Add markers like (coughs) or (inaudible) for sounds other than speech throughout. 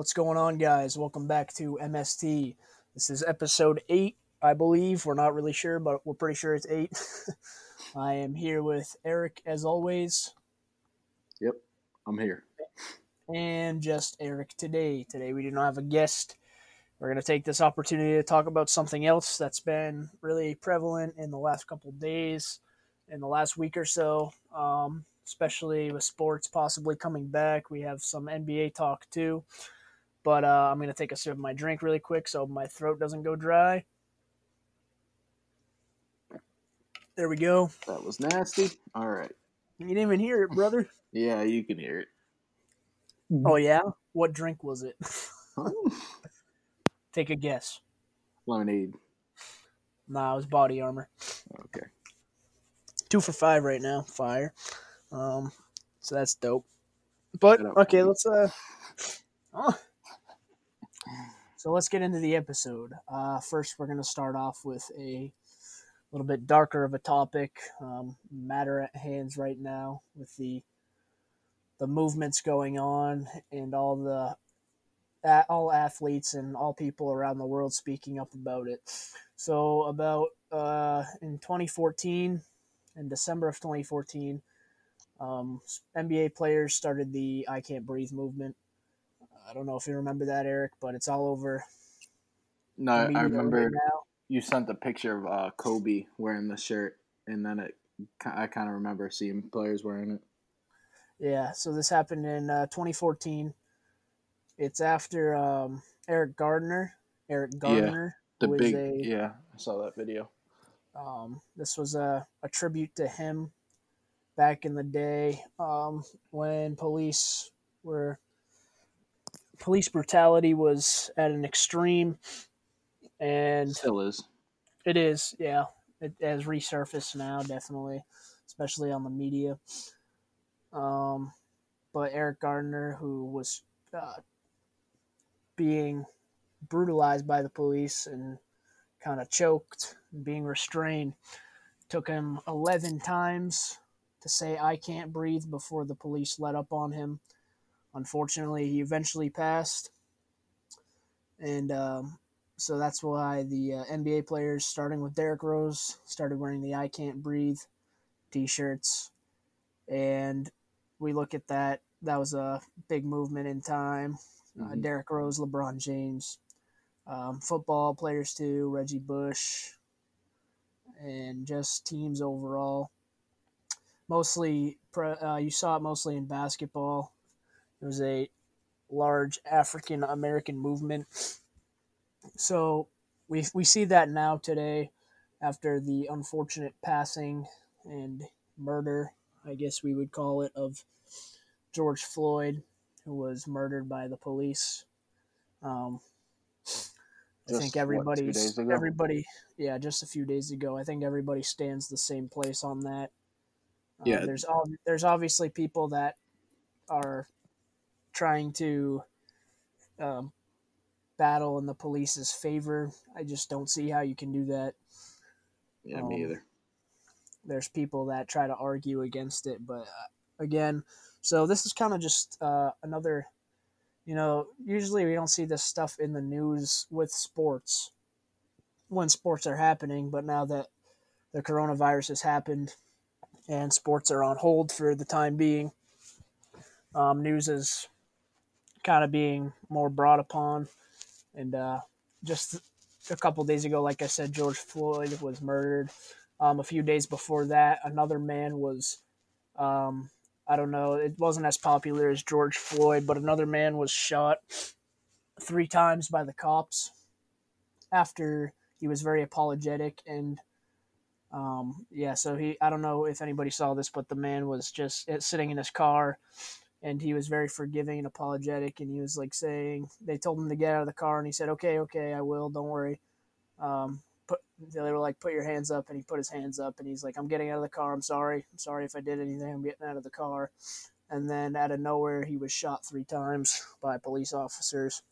What's going on, guys? Welcome back to MST. This is episode eight, I believe. We're not really sure, but we're pretty sure it's eight. (laughs) I am here with Eric, as always, Yep, I'm here. and just Eric today. Today, we do not have a guest. We're going to take this opportunity to talk about something else that's been really prevalent in the last couple days, in the last week or so, um, especially with sports possibly coming back. We have some NBA talk too. But uh, I'm going to take a sip of my drink really quick so my throat doesn't go dry. There we go. That was nasty. All right. You didn't even hear it, brother. (laughs) Yeah, you can hear it. Oh, yeah? What drink was it? (laughs) (laughs) Take a guess. Lemonade. Nah, it was BodyArmor. Okay. Two for five right now. Fire. Um, so that's dope. But okay, let's uh. oh. So let's get into the episode. Uh, first, we're gonna start off with a little bit darker of a topic, um, matter at hands right now with the the movements going on and all the all athletes and all people around the world speaking up about it. So about uh, in 2014, in December of 2014, um, NBA players started the "I Can't Breathe" movement. I don't know if you remember that, Eric, but it's all over. No, I remember right you sent the picture of uh, Kobe wearing the shirt, and then it. I kind of remember seeing players wearing it. Yeah, so this happened in uh, 2014. It's after um, Eric Garner. Eric Garner. The who is big, a- yeah, I saw that video. Um, this was a, a tribute to him back in the day um, when police were police brutality was at an extreme, and Still is. it is, yeah, it has resurfaced now, definitely, especially on the media. Um, but Eric Garner, who was uh, being brutalized by the police and kind of choked, being restrained, took him 11 times to say, I can't breathe before the police let up on him. Unfortunately, he eventually passed. And um, so that's why the uh, NBA players, starting with Derrick Rose, started wearing the I Can't Breathe t shirts. And we look at that. That was a big movement in time. Uh, Mhm. Derrick Rose, LeBron James, um, football players too, Reggie Bush, and just teams overall. Mostly, uh, you saw it mostly in basketball. There was a large African American movement. So we we see that now today, after the unfortunate passing and murder, I guess we would call it, of George Floyd, who was murdered by the police. Um, I Just, think what, two everybody's days ago? everybody, yeah, just a few days ago. I think everybody stands the same place on that. Uh, Yeah. there's all there's obviously people that are trying to um, battle in the police's favor. I just don't see how you can do that. Yeah, me Um, either. There's people that try to argue against it, but uh, again, so this is kind of just uh, another. You know, usually we don't see this stuff in the news with sports when sports are happening, but now that the coronavirus has happened and sports are on hold for the time being, um, news is kind of being more brought upon. And uh, just a couple days ago, like I said, George Floyd was murdered. Um, a few days before that, another man was, um, I don't know, it wasn't as popular as George Floyd, but another man was shot three times by the cops after he was very apologetic and um, yeah so he i don't know if anybody saw this but the man was just uh, sitting in his car and he was very forgiving and apologetic and he was like saying they told him to get out of the car and he said okay okay i will don't worry. Um, put they were like put your hands up and he put his hands up and he's like i'm getting out of the car i'm sorry i'm sorry if i did anything i'm getting out of the car. And then out of nowhere he was shot three times by police officers.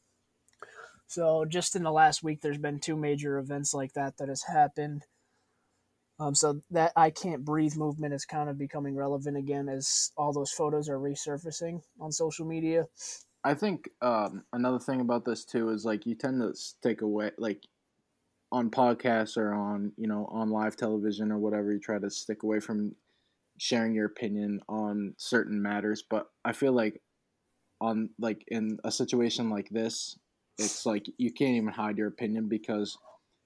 So just in the last week there's been two major events like that that has happened um, so that I can't breathe movement is kind of becoming relevant again as all those photos are resurfacing on social media. I think um, another thing about this too is like you tend to stick away like on podcasts or on you know on live television or whatever you try to stick away from sharing your opinion on certain matters but i feel like on like in a situation like this it's like you can't even hide your opinion because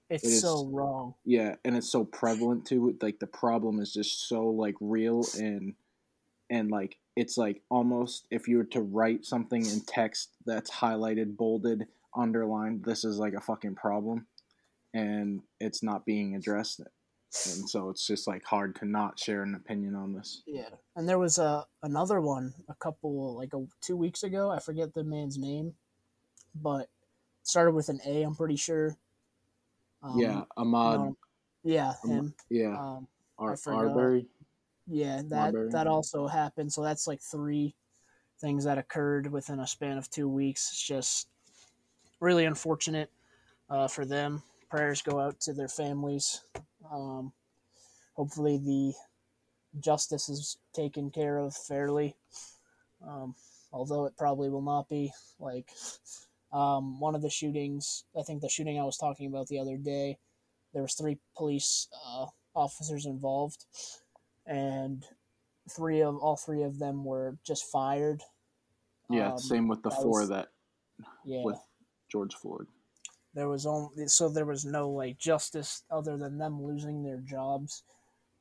It's It is- so wrong. yeah and it's so prevalent too like the problem is just so like real and and like it's like almost if you were to write something in text that's highlighted bolded underlined this is like a fucking problem and it's not being addressed and so it's just like hard to not share an opinion on this Yeah, and there was a another one a couple like a, two weeks ago. I forget the man's name, but started with an A. I'm pretty sure. Um, yeah Ahmaud no, yeah, him. yeah Um, Ar- arbery yeah, that Marbury. that also happened. So that's like three things that occurred within a span of two weeks. It's just really unfortunate uh, for them. Prayers go out to their families. Um, hopefully, the justice is taken care of fairly. Um, although it probably will not be. Like um, one of the shootings, I think the shooting I was talking about the other day, there was three police uh, officers involved, and three of all three of them were just fired. yeah Um, same with the that four was- that Yeah, with george floyd. There was only so there was no like justice other than them losing their jobs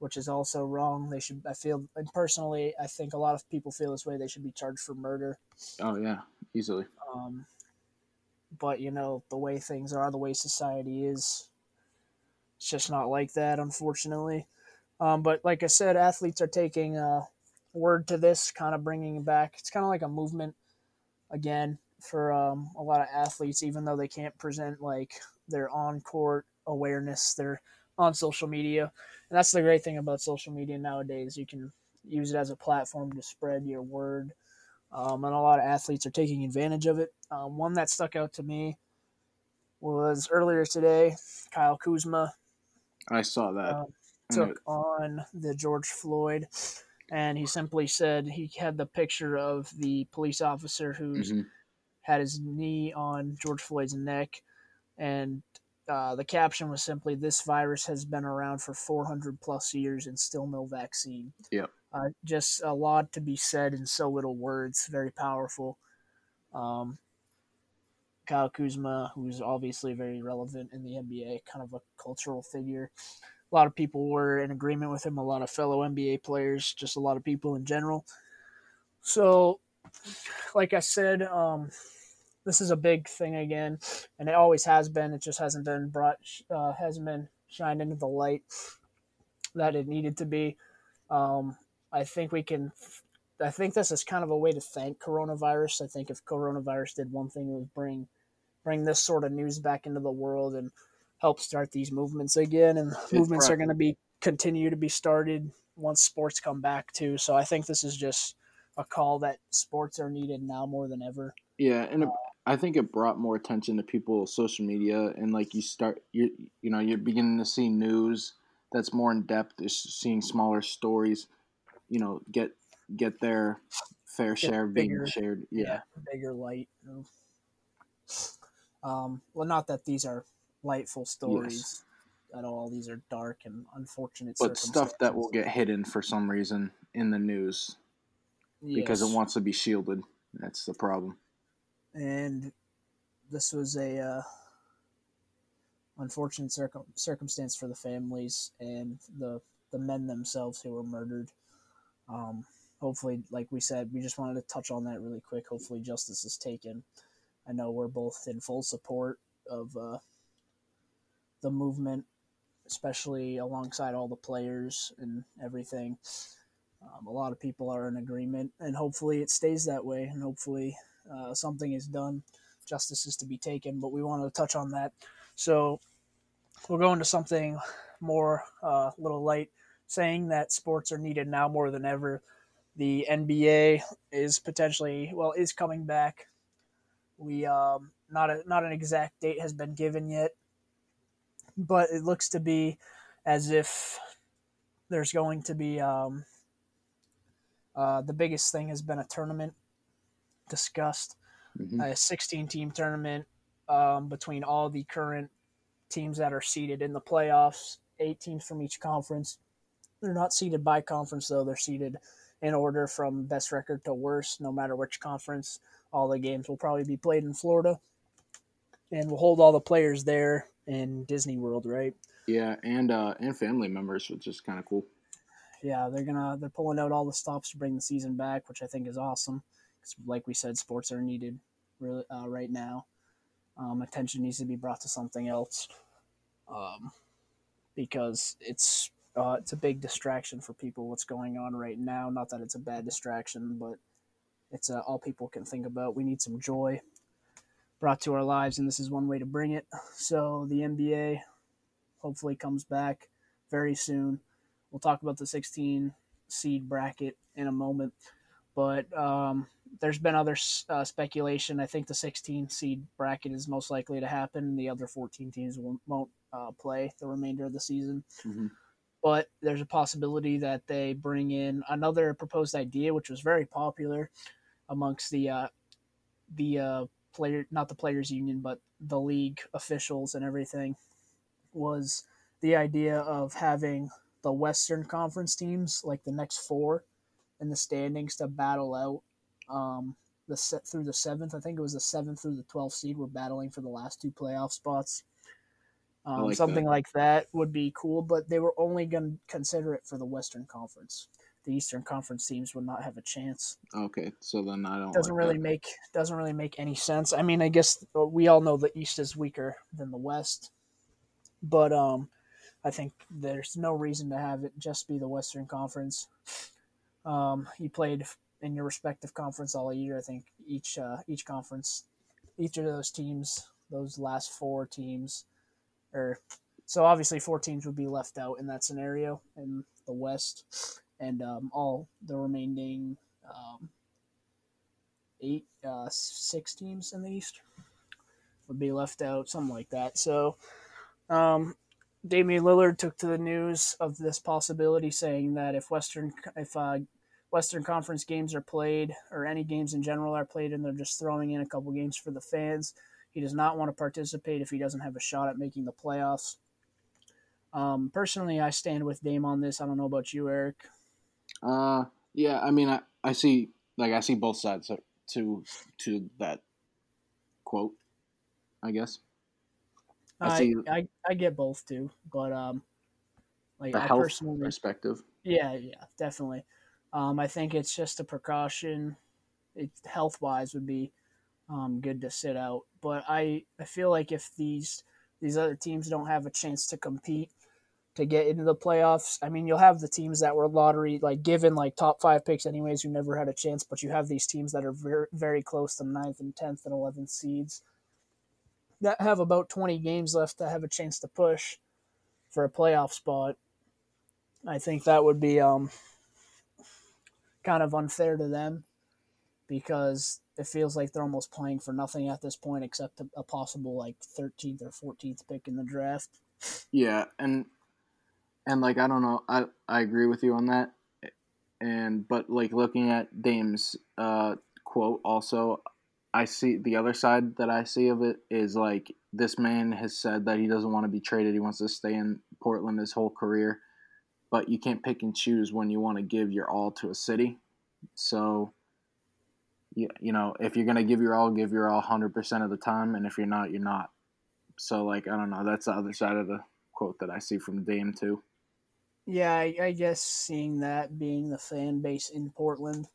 which is also wrong. They should i feel and personally i think a lot of people feel this way. They should be charged for murder. Oh yeah easily. Um, but you know the way things are the way society is it's just not like that unfortunately. Um, but like i said athletes are taking uh, word to this kind of bringing it back. It's kind of like a movement again for um, a lot of athletes even though they can't present like their on-court awareness they're on social media. And that's the great thing about social media nowadays. You can use it as a platform to spread your word um, and a lot of athletes are taking advantage of it. Um, one that stuck out to me was earlier today. Kyle Kuzma i saw that And took on the George Floyd, and he simply said he had the picture of the police officer who's mhm. had his knee on George Floyd's neck, and uh, the caption was simply, "This virus has been around for 400 plus years and still no vaccine." Yep. Uh, just a lot to be said in so little words. Very powerful. Um, Kyle Kuzma, who's obviously very relevant in the NBA, kind of a cultural figure. A lot of people were in agreement with him. A lot of fellow NBA players, just a lot of people in general. So, like I said, um, this is a big thing again, and it always has been. It just hasn't been brought, uh, hasn't been shined into the light that it needed to be. Um, I think we can. I think this is kind of a way to thank coronavirus. I think if coronavirus did one thing, it was bring bring this sort of news back into the world and help start these movements again. And movements brought- are going to be continue to be started once sports come back too. So I think this is just a call that sports are needed now more than ever. Yeah, and it, uh, I think it brought more attention to people's social media, and like you start, you you know, you're beginning to see news that's more in depth. Is seeing smaller stories, you know, get get their fair share of being shared. Yeah, bigger light. Um, well, not that these are lightful stories at all. These are dark and unfortunate. but stuff that will get hidden for some reason in the news because it wants to be shielded. That's the problem. and this was a uh, unfortunate circum- circumstance for the families and the the men themselves who were murdered. Um, hopefully, like we said, we just wanted to touch on that really quick. Hopefully, justice is taken. I know we're both in full support of uh, the movement, especially alongside all the players and everything. Um, a lot of people are in agreement, and hopefully, it stays that way. And hopefully, uh, something is done, justice is to be taken. But we wanted to touch on that, so we'll go into something more uh, little light, saying that sports are needed now more than ever. The NBA is potentially well is coming back. We um, not a, not an exact date has been given yet, but it looks to be as if there's going to be um, uh, the biggest thing has been a tournament discussed. Mhm. a 16 team tournament um, between all the current teams that are seeded in the playoffs, eight teams from each conference. They're not seeded by conference, though. They're seeded in order from best record to worst, no matter which conference. All the games will probably be played in Florida. And we'll hold all the players there in Disney World, right? Yeah, and uh, and family members, which is kind of cool. yeah, they're gonna they're pulling out all the stops to bring the season back, which I think is awesome. Because, like we said, sports are needed really uh, right now. Um, attention needs to be brought to something else, um, because it's uh, it's a big distraction for people. What's going on right now? Not that it's a bad distraction, but it's uh, all people can think about. We need some joy brought to our lives, and this is one way to bring it. So the NBA hopefully comes back very soon. We'll talk about the 16 seed bracket in a moment, but um, there's been other uh, speculation. I think the 16 seed bracket is most likely to happen. And the other 14 teams won't, won't uh, play the remainder of the season. Mhm. But there's a possibility that they bring in another proposed idea, which was very popular amongst the uh, the uh, player, not the players' union, but the league officials and everything, was the idea of having the Western Conference teams, like the next four in the standings, to battle out um, the set through the seventh. I think it was the seventh through the twelfth seed were battling for the last two playoff spots. Um, like something that. like that would be cool, but they were only going to consider it for the Western Conference. The Eastern Conference teams would not have a chance Okay, so then I don't. doesn't like really that. make doesn't really make any sense. I mean, I guess uh, we all know the East is weaker than the West, but um, I think there's no reason to have it just be the Western Conference. Um, you played in your respective conference all year. I think each uh, each conference, each of those teams, those last four teams, or so obviously four teams would be left out in that scenario in the West, and um, all the remaining um, eight, uh, six teams in the East would be left out, something like that. So, um, Damian Lillard took to the news of this possibility, saying that if Western if uh, Western Conference games are played, or any games in general are played, and they're just throwing in a couple games for the fans, he does not want to participate if he doesn't have a shot at making the playoffs. Um, personally, I stand with Dame on this. I don't know about you, Eric. Uh, yeah. I mean, I, I see like I see both sides to to that quote. I guess I I, see- I, I get both too, but um, like I personally, perspective. yeah, yeah, definitely. Um, I think it's just a precaution. It health wise would be um, good to sit out, but I I feel like if these these other teams don't have a chance to compete to get into the playoffs, I mean, you'll have the teams that were lottery like given like top five picks anyways, who never had a chance, but you have these teams that are very very close to ninth and tenth and eleventh seeds that have about twenty games left that have a chance to push for a playoff spot. I think that would be um, kind of unfair to them because it feels like they're almost playing for nothing at this point except a, possible like 13th or 14th pick in the draft. Yeah, and and like I don't know, I I agree with you on that. And but like looking at Dame's uh, quote, also, I see the other side that I see of it is like this man has said that he doesn't want to be traded. He wants to stay in Portland his whole career, but you can't pick and choose when you want to give your all to a city. So. You, you know, if you're gonna give your all, give your all hundred percent of the time, and if you're not, you're not. So like I don't know, that's the other side of the quote that I see from Dame too. Yeah, I, I guess seeing that being the fan base in Portland,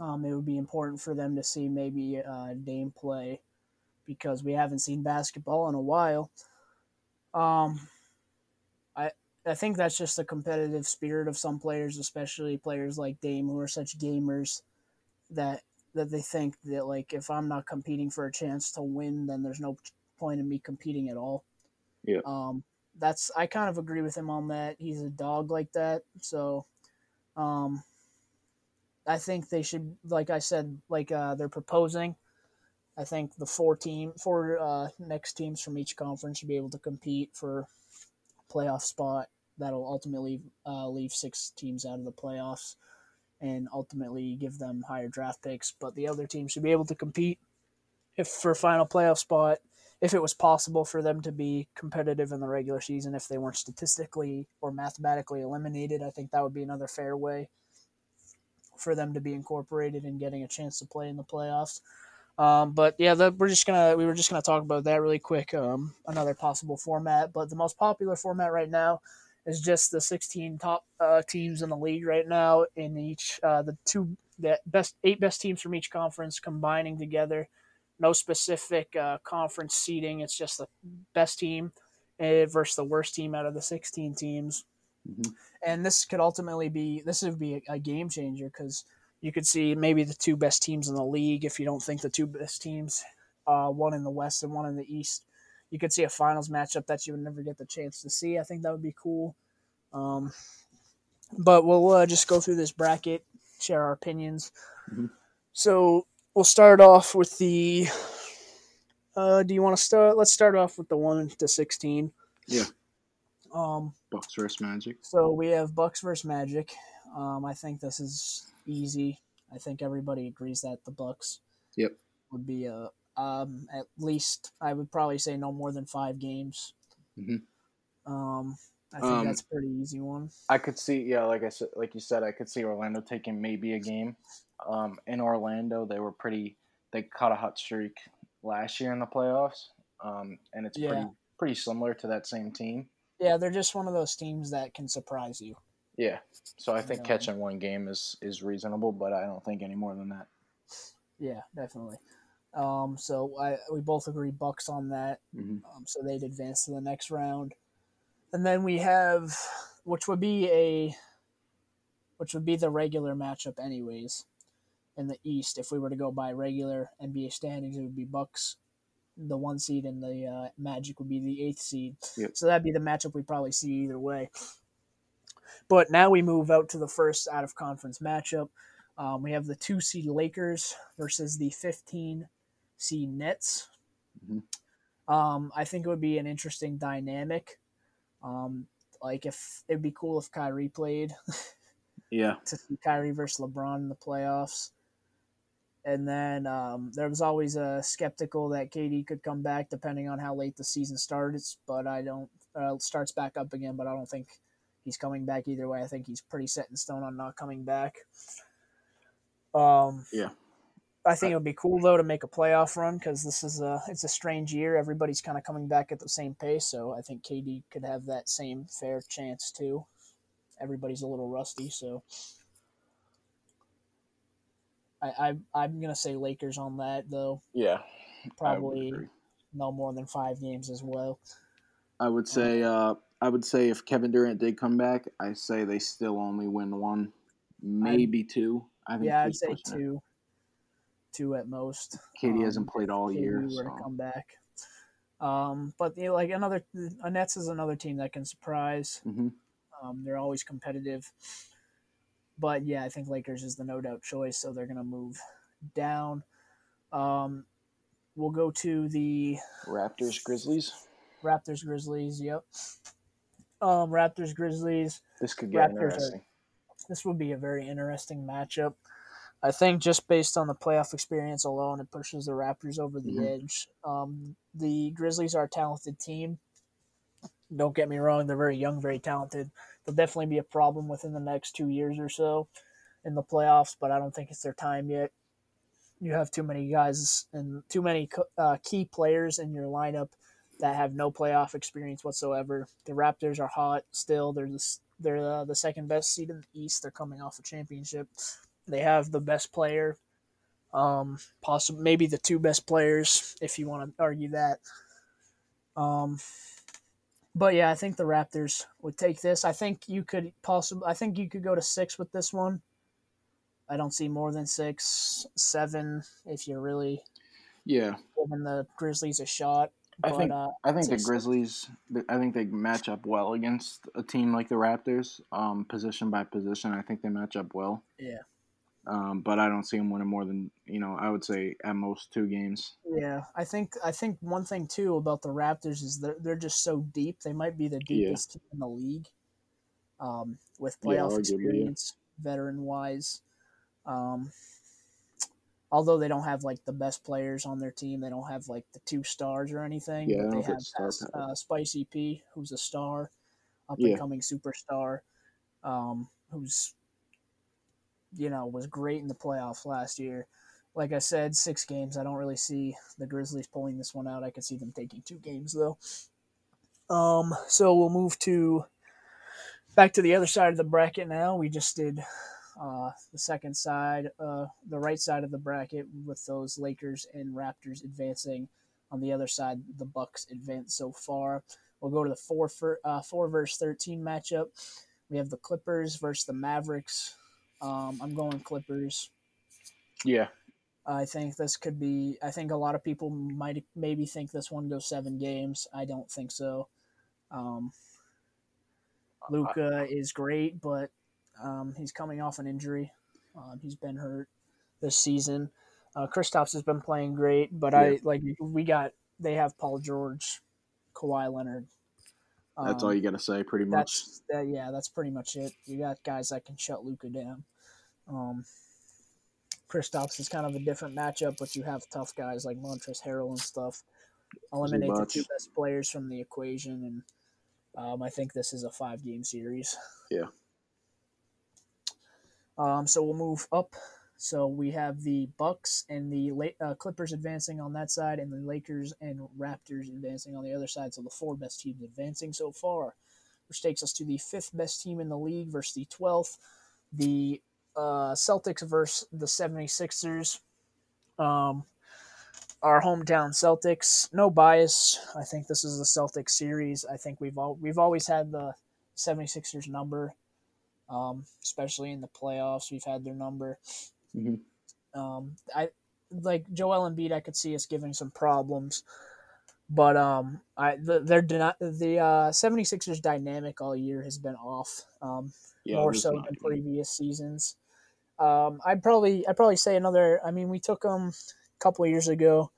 um, it would be important for them to see maybe uh, Dame play because we haven't seen basketball in a while. Um, I I think that's just the competitive spirit of some players, especially players like Dame who are such gamers that that they think that like if I'm not competing for a chance to win, then there's no point in me competing at all. Yeah. Um, that's I kind of agree with him on that. He's a dog like that, so um, I think they should, like I said, like uh, they're proposing. I think the four team, four uh, next teams from each conference should be able to compete for a playoff spot. That'll ultimately uh, leave six teams out of the playoffs and ultimately give them higher draft picks. But the other team should be able to compete if for final playoff spot, if it was possible for them to be competitive in the regular season, if they weren't statistically or mathematically eliminated, I think that would be another fair way for them to be incorporated and getting a chance to play in the playoffs. Um, but yeah, the, we're just gonna we were just gonna talk about that really quick. Um, another possible format, but the most popular format right now is just the 16 top uh, teams in the league right now. In each uh, the two the best eight best teams from each conference combining together. No specific uh, conference seating It's just the best team eh, versus the worst team out of the 16 teams. Mhm. And this could ultimately be this would be a, a game changer because you could see maybe the two best teams in the league if you don't think the two best teams, uh, one in the West and one in the East. You could see a finals matchup that you would never get the chance to see. I think that would be cool. Um, but we'll uh, just go through this bracket, share our opinions. Mhm. So we'll start off with the. Uh, do you want to start? Let's start off with the one to sixteen. Yeah. Um. Bucks versus Magic. So we have Bucks versus Magic. Um, I think this is easy. I think everybody agrees that the Bucks. Yep. Would be a um at least I would probably say no more than five games. Mhm. Um, I think Um, that's a pretty easy one. I could see, yeah, like I said, like you said, I could see Orlando taking maybe a game. Um, in Orlando, they were pretty. They caught a hot streak last year in the playoffs, um, and it's Yeah. pretty pretty similar to that same team. Yeah, they're just one of those teams that can surprise you. Yeah, so I think Yeah. catching one game is is reasonable, but I don't think any more than that. Yeah, definitely. Um, so I we both agree Bucks on that. Mhm. Um, so they'd advance to the next round, and then we have, which would be a, which would be the regular matchup anyways, in the East. If we were to go by regular NBA standings, it would be Bucks, the one seed, and the uh, Magic would be the eighth seed. Yep. So that'd be the matchup we probably see either way. But now we move out to the first out of conference matchup. Um, we have the two seed Lakers versus the 15 seed Nets. Mhm. Um, I think it would be an interesting dynamic. Um, like if it'd be cool if Kyrie played Yeah, (laughs) to see Kyrie versus LeBron in the playoffs. And then um, there was always a skeptical that KD could come back depending on how late the season starts, but I don't uh, starts back up again. But I don't think he's coming back either way. I think he's pretty set in stone on not coming back. Um, Yeah. I think it would be cool though to make a playoff run because this is a it's a strange year. Everybody's kind of coming back at the same pace, so I think KD could have that same fair chance too. Everybody's a little rusty, so I, I I'm gonna say Lakers on that though. yeah, Probably no more than five games as well. I would say uh, I would say if Kevin Durant did come back, I say they still only win one, maybe two. I think Yeah, I'd say it. Two, at most. KD Um, hasn't played all if year, were to come back. Um, but you know, like another, a Nets is another team that can surprise. Mhm. Um, they're always competitive. But yeah, I think Lakers is the no doubt choice, so they're gonna move down. Um, we'll go to the Raptors Grizzlies. Raptors Grizzlies. Yep. Um, Raptors Grizzlies. This could get Raptors are- interesting. This would be a very interesting matchup. I think just based on the playoff experience alone, it pushes the Raptors over the Mhm. edge. Um, the Grizzlies are a talented team. Don't get me wrong; they're very young, very talented. They'll definitely be a problem within the next two years or so in the playoffs, but I don't think it's their time yet. You have too many guys and too many uh, key players in your lineup that have no playoff experience whatsoever. The Raptors are hot still. They're the, they're uh, the second best seed in the East. They're coming off a championship. They have the best player, um, possibly maybe the two best players if you want to argue that. Um, but yeah, I think the Raptors would take this. I think you could possibly. I think you could go to six with this one. I don't see more than six, seven if you're really Yeah, giving the Grizzlies a shot. I But think- uh, I think the. Grizzlies. I think they match up well against a team like the Raptors, um, position by position. I think they match up well. Yeah. Um, but I don't see them winning more than you know. I would say at most two games. Yeah, I think I think one thing too about the Raptors is they're they're just so deep. They might be the Yeah. deepest team in the league, um, with playoff yeah. experience, veteran wise. Um, although they don't have like the best players on their team, they don't have like the two stars or anything. Yeah, but they have power. uh, Spicy P, who's a star, up and coming superstar, um, who's you know was great in the playoffs last year. Like I said, six games. I don't really see the Grizzlies pulling this one out. I could see them taking two games though. Um, so we'll move to back to the other side of the bracket now. We just did uh, the second side, uh, the right side of the bracket with those Lakers and Raptors advancing. On the other side, the Bucks advance so far. We'll go to the four for, uh, four versus thirteen matchup. We have the Clippers versus the Mavericks. Um, I'm going Clippers. Yeah, I think this could be. I think a lot of people might maybe think this one goes seven games. I don't think so. Um, Luka is great, but um, he's coming off an injury. Um, he's been hurt this season. Uh, Kristaps has been playing great, but I like we got they have Paul George, Kawhi Leonard. That's Um, all you got to say, pretty much. that's that, yeah, that's pretty much it. You got guys that can shut Luka down. Um, Kristaps is kind of a different matchup, but you have tough guys like Montrezl Harrell and stuff. Eliminate the two best players from the equation, and um, I think this is a five game series. Yeah. Um, so we'll move up. So we have the Bucks and the uh, Clippers advancing on that side, and the Lakers and Raptors advancing on the other side. So the four best teams advancing so far, which takes us to the fifth best team in the league versus the twelfth. The uh, Celtics versus the 76ers. Um, our hometown Celtics. No bias. I think this is the Celtics series. I think we've all we've always had the 76ers number. Um, especially in the playoffs, we've had their number. Mhm. Um, I like Joel Embiid. I could see us giving some problems, but um, I the their dyna- the uh, 76ers dynamic all year has been off. Um, Yeah, more so not than previous seasons. Um, I'd probably I'd probably say another. I mean, we took them a couple of years ago.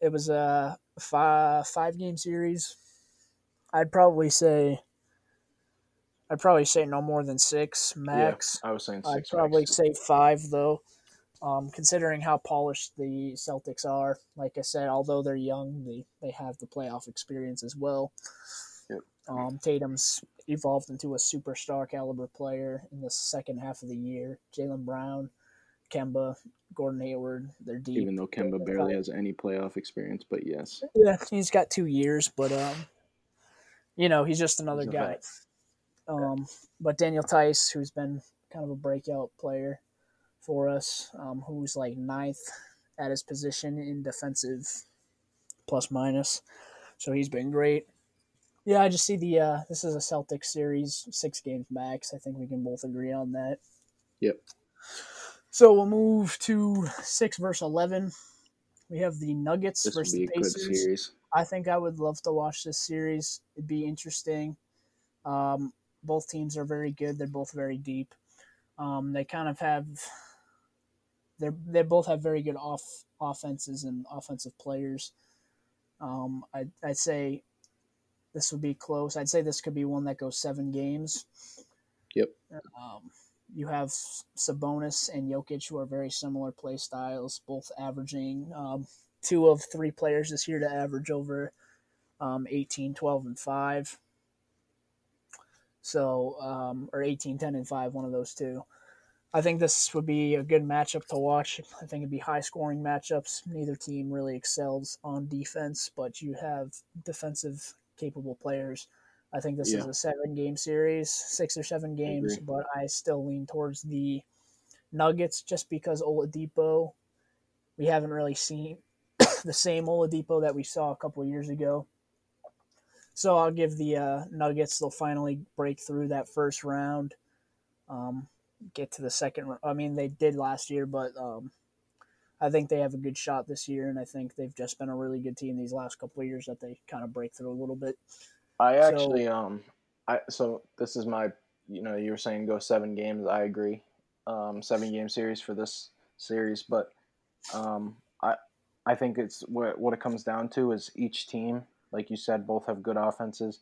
It was a five five game series. I'd probably say. I'd probably say no more than six max. I was saying I'd probably max. say five though, um, considering how polished the Celtics are. Like I said, although they're young, they they have the playoff experience as well. Yep. Um, Tatum's evolved into a superstar caliber player in the second half of the year. Jaylen Brown, Kemba, Gordon Hayward, they're deep. Even though Kemba barely has any playoff experience, but yes, Yeah, he's got two years, but um, you know, he's just another He's guy. vet. Um, but Daniel Theis, who's been kind of a breakout player for us, um, who's like ninth at his position in defensive plus minus, so he's been great. Yeah, I just see the uh, this is a Celtics series, six games max. I think we can both agree on that. Yep. So we'll move to six versus eleven. We have the Nuggets this versus the Pacers. I think I would love to watch this series. It'd be interesting. Um, both teams are very good. They're both very deep. Um, they kind of have. They they both have very good off offenses and offensive players. Um, I I'd say this would be close. I'd say this could be one that goes seven games. Yep. Um, you have Sabonis and Jokic, who are very similar play styles, both averaging um, two of three players this year to average over um, 18, 12, and 5. So, um, or 18, 10, and 5, one of those two. I think this would be a good matchup to watch. I think it'd be high scoring matchups. Neither team really excels on defense, but you have defensive capable players. I think this is a seven game series, six or seven games, agree. but I still lean towards the Nuggets just because Oladipo, we haven't really seen (coughs) the same Oladipo that we saw a couple of years ago. So I'll give the uh, Nuggets. They'll finally break through that first round, um, get to the second. I mean, they did last year, but um, I think they have a good shot this year, and I think they've just been a really good team these last couple of years that they kind of break through a little bit. I So- actually um I so this is my you know you were saying go seven games I agree um seven game series for this series but um I I think it's what what it comes down to is each team like you said both have good offenses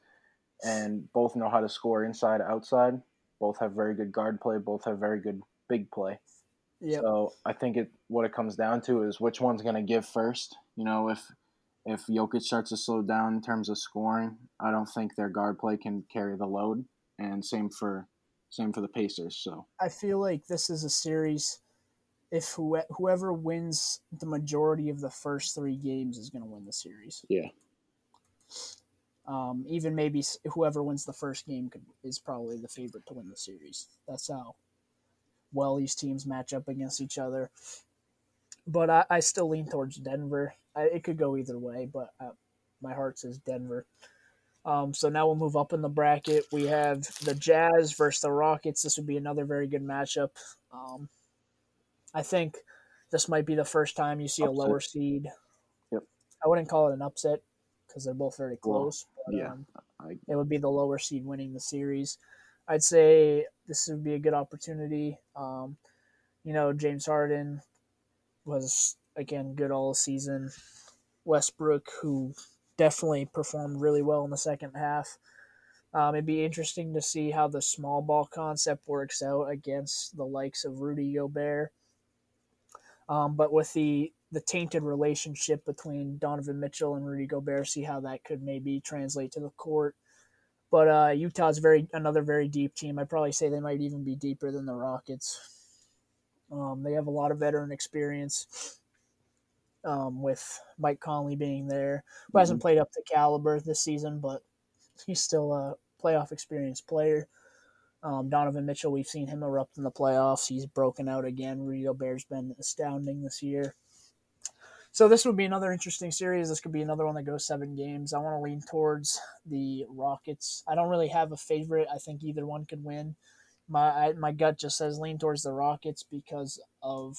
and both know how to score inside outside both have very good guard play both have very good big play Yep. So I think it what it comes down to is which one's going to give first. You know, if if Jokic starts to slow down in terms of scoring, I don't think their guard play can carry the load, and same for same for the Pacers. So I feel like this is a series. If who, whoever wins the majority of the first three games is going to win the series. Yeah. Um, even maybe whoever wins the first game could, is probably the favorite to win the series. That's how well these teams match up against each other. But I, I still lean towards Denver. I, it could go either way, but uh, my heart says Denver. Um, so now we'll move up in the bracket. We have the Jazz versus the Rockets. This would be another very good matchup. Um, I think this might be the first time you see a lower seed. Yep. I wouldn't call it an upset because they're both very close. but, yeah, um, I- it would be the lower seed winning the series. I'd say this would be a good opportunity. Um, you know, James Harden was again good all season. Westbrook, who definitely performed really well in the second half. Um, it'd be interesting to see how the small ball concept works out against the likes of Rudy Gobert. Um, but with the the tainted relationship between Donovan Mitchell and Rudy Gobert, see how that could maybe translate to the court. But uh, Utah's very another very deep team. I'd probably say they might even be deeper than the Rockets. Um, they have a lot of veteran experience. Um, with Mike Conley being there, who hasn't played up to caliber this season, but he's still a playoff experienced player. Um, Donovan Mitchell, we've seen him erupt in the playoffs. He's broken out again. Rudy Gobert's been astounding this year. So this would be another interesting series. This could be another one that goes seven games. I want to lean towards the Rockets. I don't really have a favorite. I think either one could win. My I, my gut just says lean towards the Rockets because of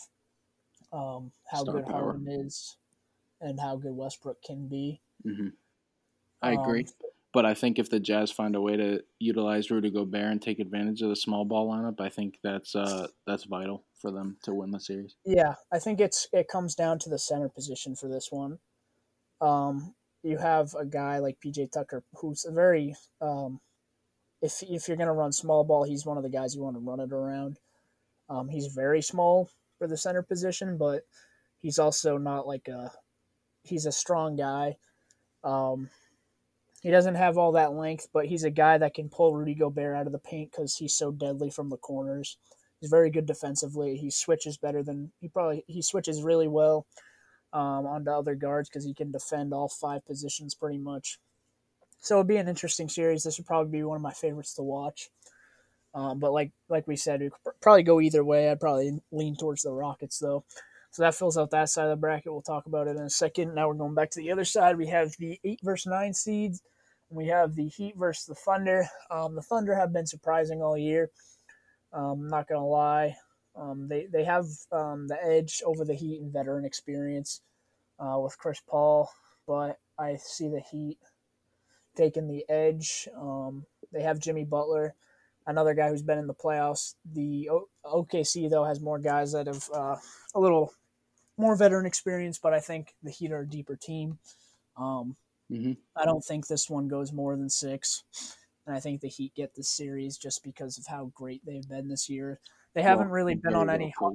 um, how Star good power. Harden is and how good Westbrook can be. hmm I agree. Um, But I think if the Jazz find a way to utilize Rudy Gobert and take advantage of the small ball lineup, I think that's uh that's vital for them to win the series. Yeah, I think it's it comes down to the center position for this one. Um, you have a guy like PJ Tucker who's a very um, if if you're gonna run small ball, he's one of the guys you want to run it around. Um, he's very small for the center position, but he's also not like a he's a strong guy. Um, he doesn't have all that length, but he's a guy that can pull Rudy Gobert out of the paint because he's so deadly from the corners. He's very good defensively. He switches better than he probably he switches really well um, onto other guards because he can defend all five positions pretty much. So it'd be an interesting series. This would probably be one of my favorites to watch. Um, but like like we said, we could pr- probably go either way. I'd probably lean towards the Rockets though. So that fills out that side of the bracket. We'll talk about it in a second. Now we're going back to the other side. We have the eight versus nine seeds. We have the Heat versus the Thunder. Um, the Thunder have been surprising all year. Um, I'm not gonna lie. Um, they they have um, the edge over the Heat in veteran experience uh, with Chris Paul, but I see the Heat taking the edge. Um, they have Jimmy Butler, another guy who's been in the playoffs. The o- OKC though has more guys that have uh, a little more veteran experience, but I think the Heat are a deeper team. Um, Mhm. I don't think this one goes more than six. And I think the Heat get this series just because of how great they've been this year. They haven't Well, really been on any hot,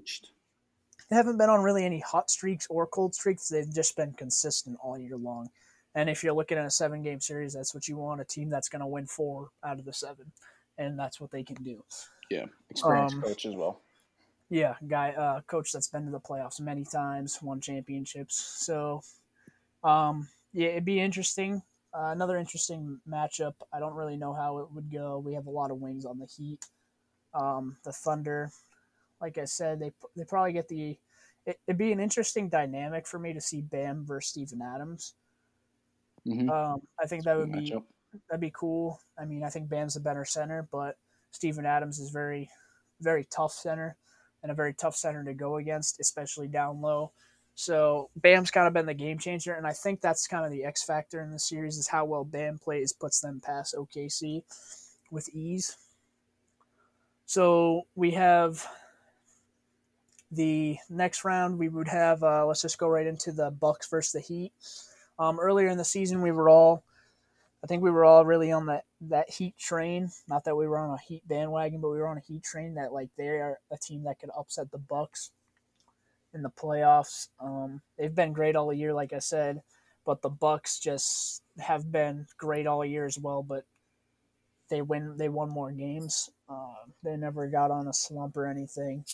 they haven't been on really any hot streaks or cold streaks. They've just been consistent all year long. And if you're looking at a seven game series, that's what you want a team that's going to win four out of the seven. And that's what they can do. Yeah, experienced Um, coach as well. Yeah, guy, uh, coach that's been to the playoffs many times, won championships. So, um, yeah, it'd be interesting. Uh, another interesting matchup. I don't really know how it would go. We have a lot of wings on the Heat. Um, the Thunder, like I said, they they probably get the. It, it'd be an interesting dynamic for me to see Bam versus Steven Adams. Mhm. Um, I think that would be Matchup. that'd be cool. I mean, I think Bam's a better center, but Steven Adams is very, very tough center and a very tough center to go against, especially down low. So Bam's kind of been the game changer, and I think that's kind of the X factor in the series is how well Bam plays puts them past OKC with ease. So we have the next round. We would have uh, let's just go right into the Bucks versus the Heat. Um, earlier in the season, we were all I think we were all really on that that Heat train. Not that we were on a Heat bandwagon, but we were on a Heat train that like they are a team that could upset the Bucks. In the playoffs. Um, they've been great all year, like I said, but the Bucks just have been great all year as well. But they win, they won more games. Uh, they never got on a slump or anything.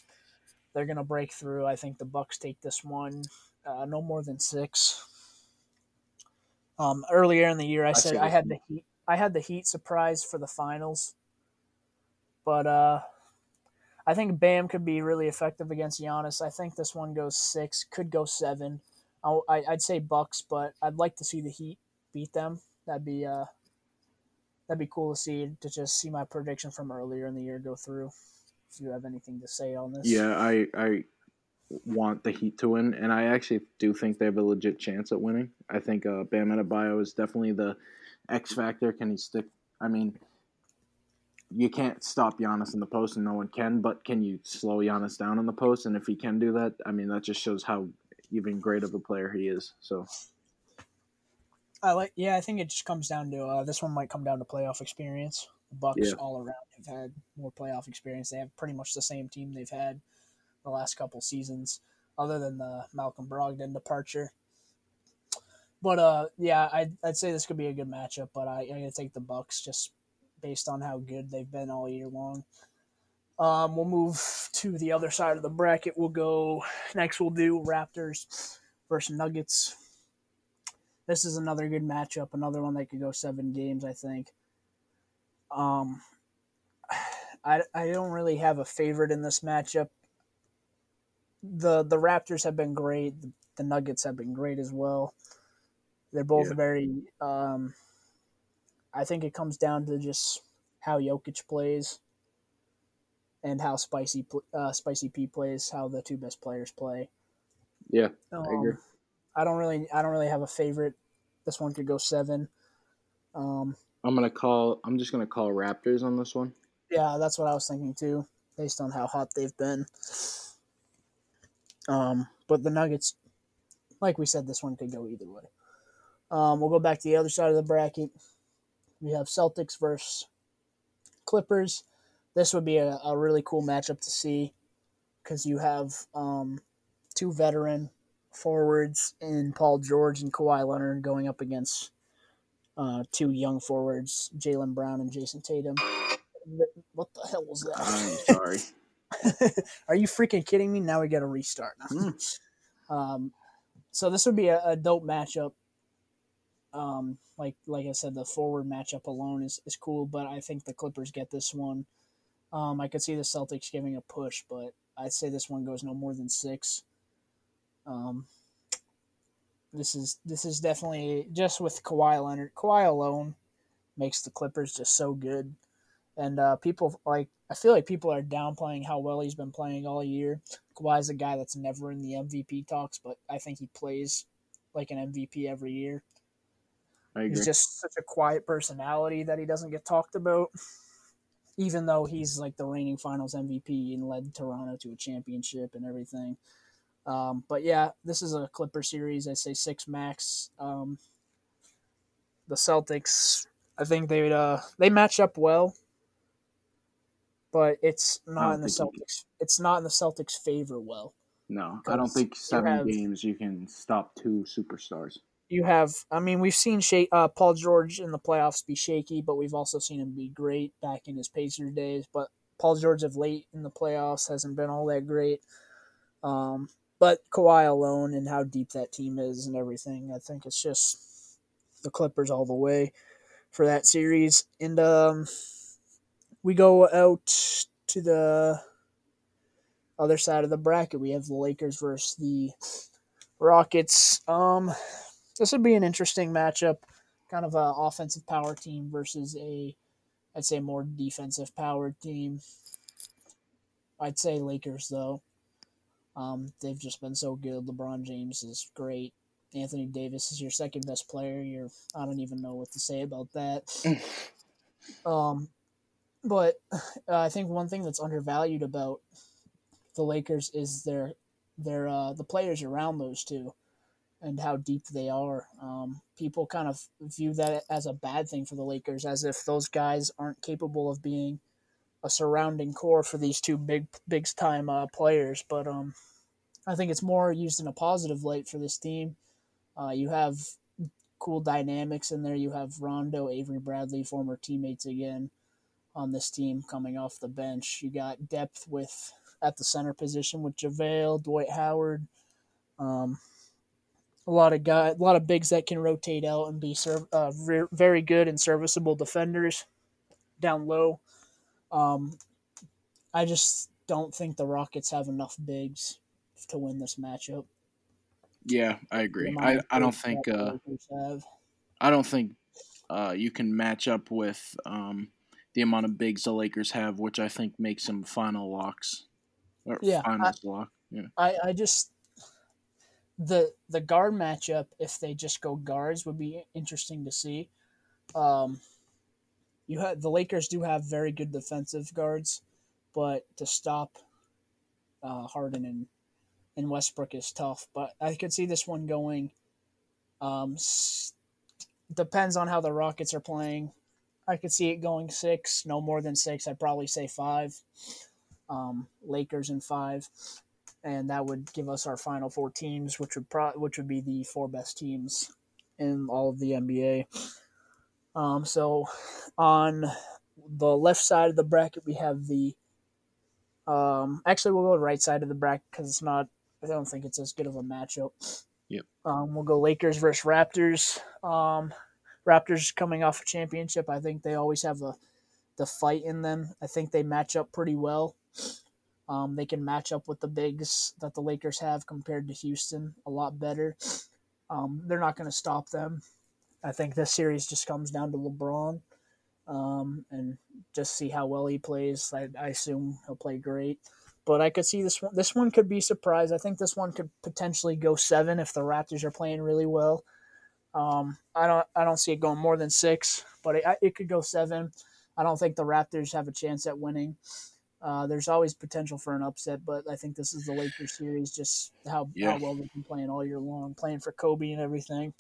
They're gonna break through. I think the Bucks take this one, uh, no more than six. Um, earlier in the year, I, I said I had the Heat. I had the Heat surprise for the finals, but uh, I think Bam could be really effective against Giannis. I think this one goes six, could go seven. I, I'd say Bucks, but I'd like to see the Heat beat them. That'd be uh, that'd be cool to see to just see my prediction from earlier in the year go through. If you have anything to say on this, Yeah, I I want the Heat to win, and I actually do think they have a legit chance at winning. I think uh, Bam Adebayo is definitely the X factor. Can he stick? I mean, you can't stop Giannis in the post, and no one can. But can you slow Giannis down in the post? And if he can do that, I mean, that just shows how even great of a player he is. So I like. Yeah, I think it just comes down to uh, this one might come down to playoff experience. The Bucks Yeah. all around have had more playoff experience. They have pretty much the same team they've had the last couple seasons, other than the Malcolm Brogdon departure. But uh, yeah, I'd, I'd say this could be a good matchup. But I, I gotta take the Bucks just based on how good they've been all year long. Um, we'll move to the other side of the bracket. We'll go next. We'll do Raptors versus Nuggets. This is another good matchup. Another one that could go seven games. I think. Um, I, I don't really have a favorite in this matchup. the The Raptors have been great. The, the Nuggets have been great as well. They're both Yeah. very. Um, I think it comes down to just how Jokic plays and how Spicy uh, Spicy P plays. How the two best players play. yeah, Um, agree. I don't really. I don't really have a favorite. This one could go seven. Um, I'm gonna call. I'm just gonna call Raptors on this one. Yeah, that's what I was thinking too, based on how hot they've been. Um, but the Nuggets, like we said, this one could go either way. Um, we'll go back to the other side of the bracket. We have Celtics versus Clippers. This would be a, a really cool matchup to see because you have um, two veteran forwards in Paul George and Kawhi Leonard going up against uh, two young forwards, Jaylen Brown and Jayson Tatum. What the hell was I'm that? sorry. (laughs) Are you freaking kidding me? Now we got to restart. Hmm. (laughs) um, so this would be a, a dope matchup. Um, like like I said, the forward matchup alone is, is cool, but I think the Clippers get this one. Um, I could see the Celtics giving a push, but I'd say this one goes no more than six. Um, this is this is definitely just with Kawhi Leonard. Kawhi alone makes the Clippers just so good, and uh, people like I feel like people are downplaying how well he's been playing all year. Kawhi's a guy that's never in the MVP talks, but I think he plays like an MVP every year. He's just such a quiet personality that he doesn't get talked about, even though he's like the reigning Finals MVP and led Toronto to a championship and everything. Um, but yeah, this is a Clipper series. I say six max. Um, the Celtics, I think they uh, they match up well, but it's not in the Celtics. It's not in the Celtics' favor. Well, no, I don't think seven have- games you can stop two superstars. You have i mean we've seen Sha- uh, paul george in the playoffs be shaky but we've also seen him be great back in his pacer days. But paul george of late in the playoffs hasn't been all that great. Um, but Kawhi alone and how deep that team is and everything i think it's just the clippers all the way for that series. And um, we go out to the other side of the bracket. We have the lakers versus the rockets. Um this would be an interesting matchup. Kind of a offensive power team versus a, I'd say more defensive power team. I'd say Lakers though. Um, they've just been so good. LeBron James is great. Anthony Davis is your second best player. You're I don't even know what to say about that. (laughs) um, but uh, I think one thing that's undervalued about the Lakers is their their uh, the players around those two and how deep they are. Um, people kind of view that as a bad thing for the Lakers, as if those guys aren't capable of being a surrounding core for these two big, big time uh, players. But um, I think it's more used in a positive light for this team. Uh, you have cool dynamics in there. You have Rondo, Avery Bradley, former teammates again on this team coming off the bench. You got depth with at the center position with JaVale, Dwight Howard. Um, a lot of guys, a lot of bigs that can rotate out and be serv- uh, re- very good and serviceable defenders down low. Um, I just don't think the Rockets have enough bigs to win this matchup. Yeah, I agree. I, I don't think uh, I don't think uh, you can match up with um, the amount of bigs the Lakers have, which I think makes them final locks. Or yeah, finals I, lock. Yeah. I, I just the the guard matchup if they just go guards would be interesting to see. Um, you have the Lakers do have very good defensive guards, but to stop uh, Harden and and Westbrook is tough. But I could see this one going. Um, depends on how the Rockets are playing. I could see it going six, no more than six. I'd probably say five. Um, Lakers in five, and that would give us our final four teams, which would pro- which would be the four best teams in all of the NBA. Um, so on the left side of the bracket, we have the. Um, actually, we'll go right side of the bracket because it's not. I don't think it's as good of a matchup. Yep. Um, we'll go Lakers versus Raptors. Um, Raptors coming off a championship. I think they always have a the fight in them. I think they match up pretty well. Um, they can match up with the bigs that the Lakers have compared to Houston a lot better. Um, they're not going to stop them. I think this series just comes down to LeBron um, and just see how well he plays. I, I assume he'll play great. But I could see this one. This one could be surprise. I think this one could potentially go seven if the Raptors are playing really well. Um, I don't. I don't see it going more than six, but it, it could go seven. I don't think the Raptors have a chance at winning. Uh, there's always potential for an upset, but I think this is the Lakers series. Just how, Yeah. how well they've been playing all year long, playing for Kobe and everything.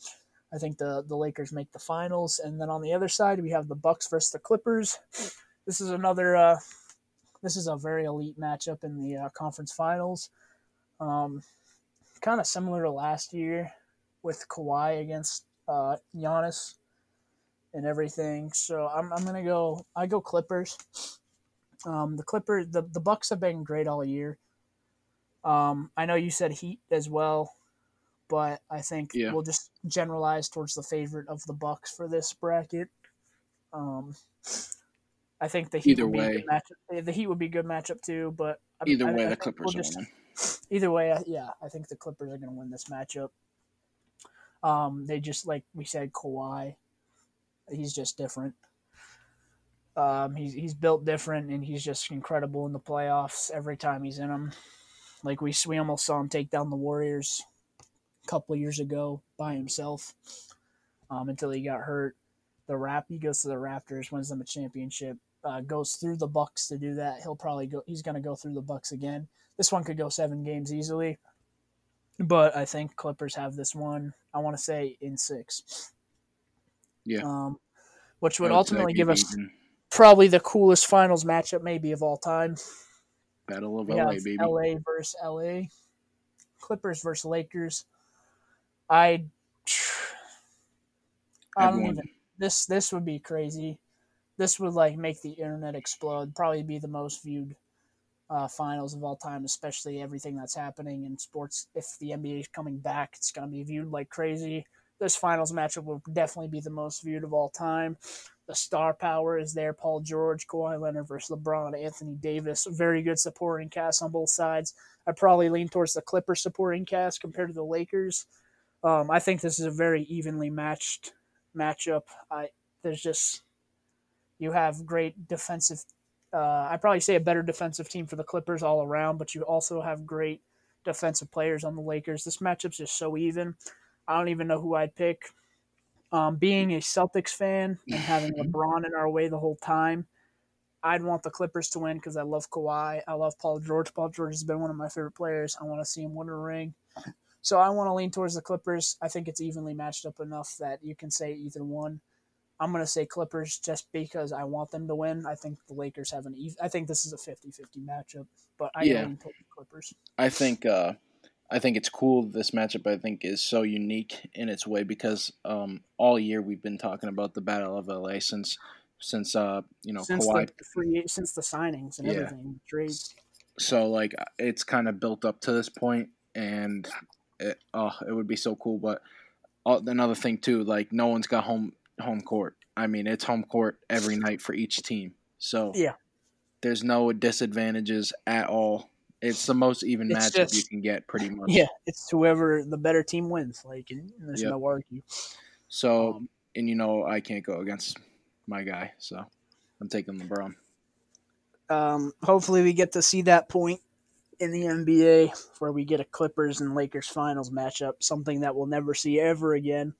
I think the the Lakers make the finals, and then on the other side we have the Bucks versus the Clippers. This is another. Uh, this is a very elite matchup in the uh, conference finals. Um, kind of similar to last year with Kawhi against uh, Giannis and everything. So I'm, I'm gonna go. I go Clippers. Um, the Clippers, the, the Bucks have been great all year. Um, I know you said Heat as well, but I think Yeah. we'll just generalize towards the favorite of the Bucks for this bracket. Um, I think the Heat Either would be a way. good matchup. The Heat would be a good matchup too, but I- Either I- way, I the Clippers we'll just- win. (sniffs) either way, yeah, I think the Clippers are going to win this matchup. Um, they just like we said, Kawhi, he's just different. Um, he's he's built different, and he's just incredible in the playoffs every time he's in them. Like we we almost saw him take down the Warriors a couple years ago by himself, um, until he got hurt. The rap he goes to the Raptors, wins them a championship, uh, goes through the Bucks to do that. He'll probably go. He's going to go through the Bucks again. This one could go seven games easily, but I think Clippers have this one. I want to say in six. Yeah. Um, which would ultimately give us even. Probably the coolest finals matchup maybe of all time. Battle of We LA, baby. LA versus LA, Clippers versus Lakers. I, I don't even. This this would be crazy. This would like make the internet explode. Probably be the most viewed uh, finals of all time, especially everything that's happening in sports. If the NBA is coming back, it's gonna be viewed like crazy. This finals matchup will definitely be the most viewed of all time. The star power is there. Paul George, Kawhi Leonard versus LeBron, Anthony Davis. Very good supporting cast on both sides. I probably lean towards the Clippers supporting cast compared to the Lakers. Um, I think this is a very evenly matched matchup. I there's just you have great defensive. Uh, I probably say a better defensive team for the Clippers all around, but you also have great defensive players on the Lakers. This matchup's just so even. I don't even know who I'd pick. Um, being a Celtics fan and having (laughs) LeBron in our way the whole time, I'd want the Clippers to win because I love Kawhi. I love Paul George. Paul George has been one of my favorite players. I want to see him win a ring. So I want to lean towards the Clippers. I think it's evenly matched up enough that you can say either one. I'm going to say Clippers just because I want them to win. I think the Lakers have an even. I think this is a 50-50 matchup, but I Yeah. lean towards the Clippers. I think uh, I think it's cool. This matchup, I think, is so unique in its way because um, all year we've been talking about the Battle of LA since since uh you know since Kawhi. the free since the signings and Yeah. everything trades. So like it's kind of built up to this point, and it, oh, it would be so cool. But uh, another thing too, like no one's got home home court. I mean, it's home court every night for each team. So Yeah. there's no disadvantages at all. It's the most even It's matchup you can get, pretty (laughs) much. Yeah, it's whoever the better team wins. Like, there's Yep. no argue. So Um, and you know I can't go against my guy, so I'm taking LeBron. Um, hopefully, we get to see that point in the NBA where we get a Clippers and Lakers finals matchup, something that we'll never see ever again.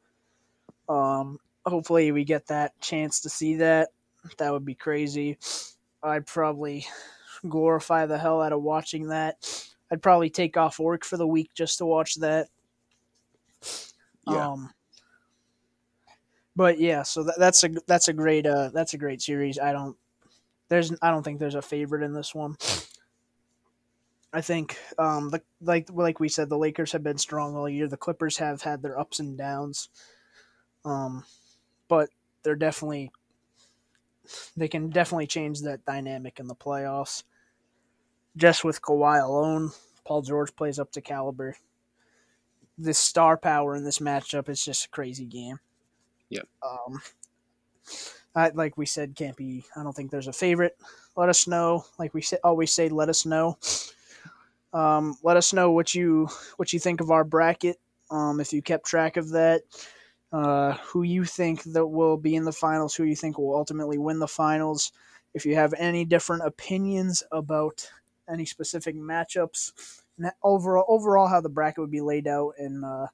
Um, hopefully, we get that chance to see that. That would be crazy. I'd probably glorify the hell out of watching that. I'd probably take off work for the week just to watch that. Yeah. Um, but yeah, so that, that's a that's a great uh that's a great series. I don't there's I don't think there's a favorite in this one. I think um the like like we said the Lakers have been strong all year. The Clippers have had their ups and downs. Um but they're definitely they can definitely change that dynamic in the playoffs. Just with Kawhi alone, Paul George plays up to caliber. This star power in this matchup is just a crazy game. Yep. Um, I, like we said, can't be. I don't think there's a favorite. Let us know. Like we say, always say, let us know. Um, let us know what you what you think of our bracket. Um, if you kept track of that, uh, who you think that will be in the finals, who you think will ultimately win the finals. If you have any different opinions about any specific matchups, and overall overall how the bracket would be laid out, and uh,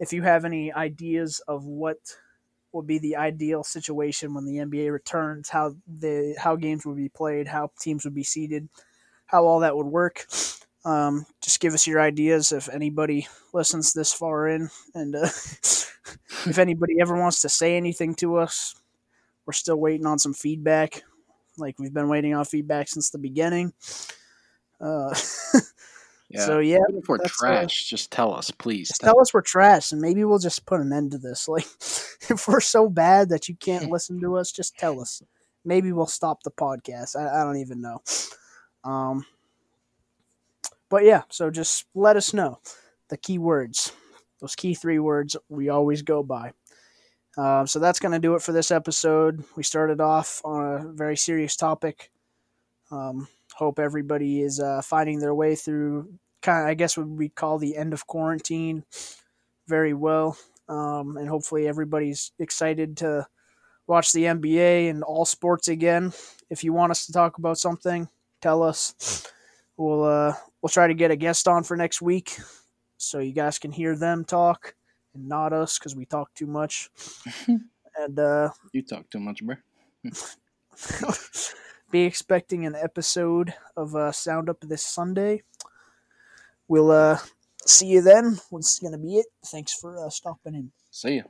if you have any ideas of what would be the ideal situation when the NBA returns, how the how games would be played, how teams would be seeded, how all that would work. Um, just give us your ideas if anybody listens this far in, and uh, (laughs) if anybody ever wants to say anything to us, we're still waiting on some feedback. Like we've been waiting on feedback since the beginning. Uh, (laughs) Yeah. So yeah, Even if we're uh, trash, just tell us, please. just tell us we're trash, and maybe we'll just put an end to this. (laughs) Like, if we're so bad that you can't listen to us, just tell us. Maybe we'll stop the podcast. I, I don't even know. Um, but yeah, so just let us know the key words, those key three words we always go by. Uh, so that's going to do it for this episode. We started off on a very serious topic. Um, hope everybody is uh, finding their way through kind of, I guess, what we call the end of quarantine very well. Um, and hopefully everybody's excited to watch the NBA and all sports again. If you want us to talk about something, tell us. We'll uh, we'll try to get a guest on for next week, so you guys can hear them talk and not us because we talk too much. (laughs) and uh, You talk too much, bro. (laughs) be expecting an episode of uh, Sound Up this Sunday. We'll uh, see you then. What's going to be it? Thanks for uh, stopping in. See ya.